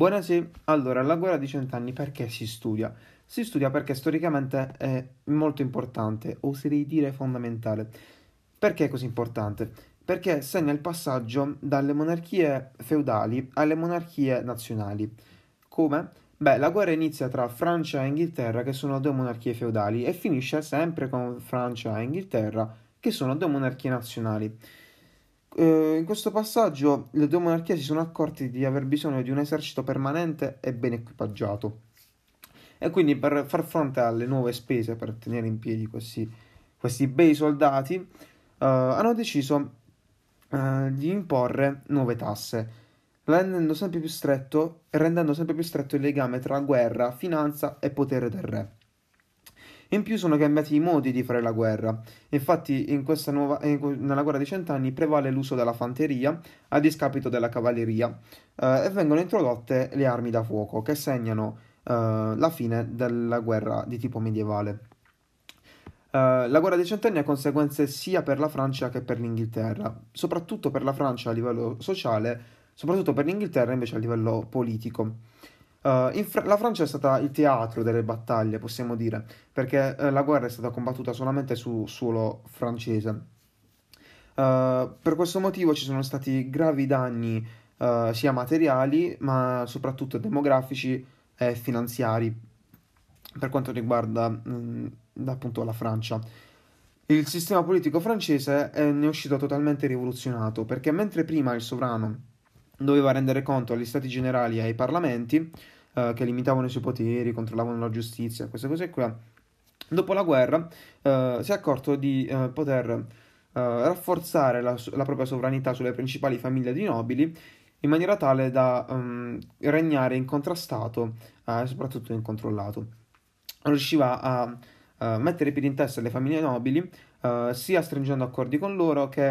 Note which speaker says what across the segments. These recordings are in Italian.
Speaker 1: Buonasera, allora la guerra di cent'anni perché si studia? Si studia perché storicamente è molto importante, oserei dire fondamentale. Perché è così importante? Perché segna il passaggio dalle monarchie feudali alle monarchie nazionali. Come? Beh, la guerra inizia tra Francia e Inghilterra, che sono due monarchie feudali, e finisce sempre con Francia e Inghilterra, che sono due monarchie nazionali eh, in questo passaggio le due monarchie si sono accorti di aver bisogno di un esercito permanente e ben equipaggiato. E quindi per far fronte alle nuove spese per tenere in piedi questi, questi bei soldati, eh, hanno deciso eh, di imporre nuove tasse, rendendo sempre più stretto, rendendo sempre più stretto il legame tra guerra, finanza e potere del re. In più sono cambiati i modi di fare la guerra. Infatti, in nuova, nella guerra dei cent'anni prevale l'uso della fanteria a discapito della cavalleria eh, e vengono introdotte le armi da fuoco che segnano eh, la fine della guerra di tipo medievale. Uh, la guerra dei cent'anni ha conseguenze sia per la Francia che per l'Inghilterra, soprattutto per la Francia a livello sociale, soprattutto per l'Inghilterra invece a livello politico. Uh, Fra- la Francia è stata il teatro delle battaglie, possiamo dire, perché uh, la guerra è stata combattuta solamente su suolo francese. Uh, per questo motivo ci sono stati gravi danni sia materiali, ma soprattutto demografici e finanziari per quanto riguarda mh, appunto la Francia. Il sistema politico francese è, ne è uscito totalmente rivoluzionato perché mentre prima il sovrano doveva rendere conto agli stati generali e ai parlamenti, eh, che limitavano i suoi poteri, controllavano la giustizia, queste cose qua. Dopo la guerra eh, si è accorto di eh, poter eh, rafforzare la, la, propria sovranità sulle principali famiglie di nobili in maniera tale da um, regnare incontrastato e soprattutto incontrollato. Riusciva a Uh, mettere i piedi in testa alle famiglie nobili, sia stringendo accordi con loro che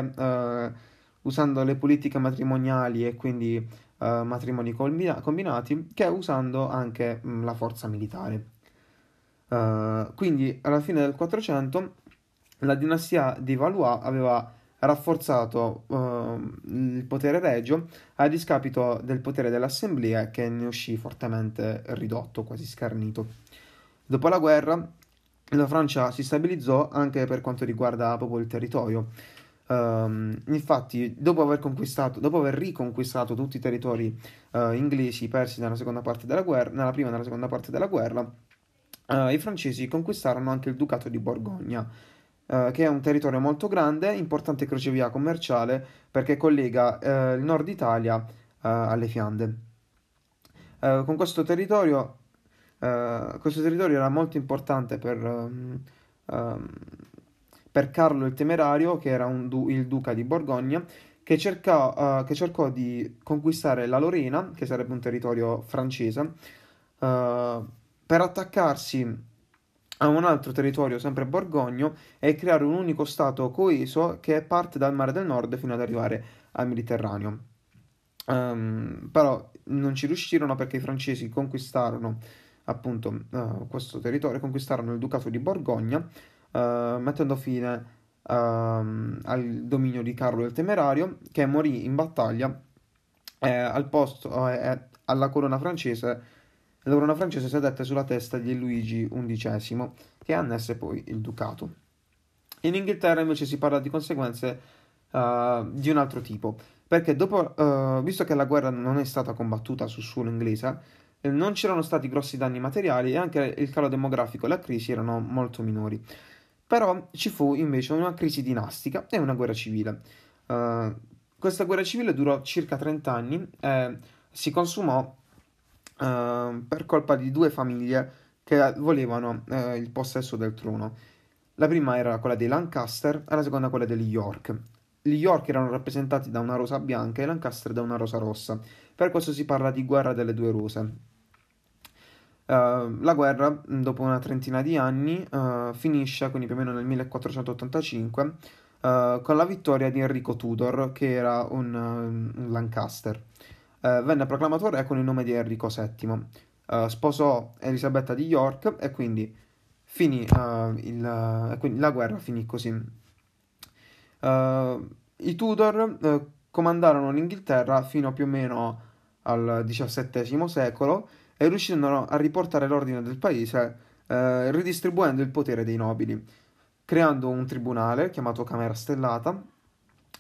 Speaker 1: usando le politiche matrimoniali e quindi uh, matrimoni combina- combinati, che usando anche mh, mm, la forza militare. Uh, quindi alla fine del 400 la dinastia di Valois aveva rafforzato uh, il potere regio a discapito del potere dell'assemblea che ne uscì fortemente ridotto, quasi scarnito. Dopo la guerra la Francia si stabilizzò anche per quanto riguarda proprio il territorio Um, infatti, dopo aver, conquistato, dopo aver riconquistato tutti i territori uh, inglesi persi nella seconda parte della guerra, nella prima e nella seconda parte della guerra, uh, i francesi conquistarono anche il Ducato di Borgogna, uh, che è un territorio molto grande, importante crocevia commerciale perché collega il nord Italia alle Fiande. con questo territorio, questo territorio era molto importante per. Um, um, per Carlo il Temerario, che era du- il duca di Borgogna, che, cercò, uh, che, cercò di conquistare la Lorena, che sarebbe un territorio francese, uh, per attaccarsi a un altro territorio, sempre borgogno, e creare un unico stato coeso che parte dal mare del nord fino ad arrivare al Mediterraneo. Um, però non ci riuscirono perché i francesi conquistarono appunto uh, questo territorio, conquistarono il ducato di Borgogna uh, mettendo fine uh, al dominio di Carlo il Temerario, che morì in battaglia eh, al posto, eh, alla corona francese. La corona francese sedette sulla testa di Luigi XI, che annesse poi il ducato. In Inghilterra invece si parla di conseguenze uh, di un altro tipo, perché dopo, uh, visto che la guerra non è stata combattuta sul suolo inglese, eh, non c'erano stati grossi danni materiali e anche il calo demografico e la crisi erano molto minori. Però ci fu invece una crisi dinastica e una guerra civile. Uh, questa guerra civile durò circa 30 anni e si consumò uh, per colpa di due famiglie che volevano uh, il possesso del trono. La prima era quella dei Lancaster e la seconda quella degli York. Gli York erano rappresentati da una rosa bianca e i Lancaster da una rosa rossa. Per questo si parla di guerra delle due rose. Uh, la guerra, dopo una trentina di anni, uh, finisce, quindi più o meno nel 1485, uh, eh, con la vittoria di Enrico Tudor, che era un, un Lancaster. venne proclamato re con il nome di Enrico VII. sposò Elisabetta di York e quindi, finì, il, quindi la guerra finì così. I Tudor comandarono l'Inghilterra fino più o meno al XVII secolo e riuscirono a riportare l'ordine del paese eh, ridistribuendo il potere dei nobili, creando un tribunale chiamato Camera Stellata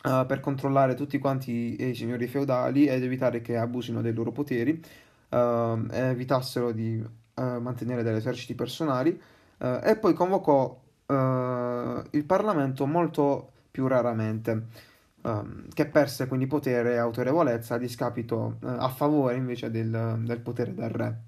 Speaker 1: eh, per controllare tutti quanti i signori feudali ed evitare che abusino dei loro poteri eh, evitassero di eh, mantenere degli eserciti personali eh, e poi convocò eh, il Parlamento molto più raramente, ehm, che perse quindi potere e autorevolezza a discapito, a favore invece del, del potere del re.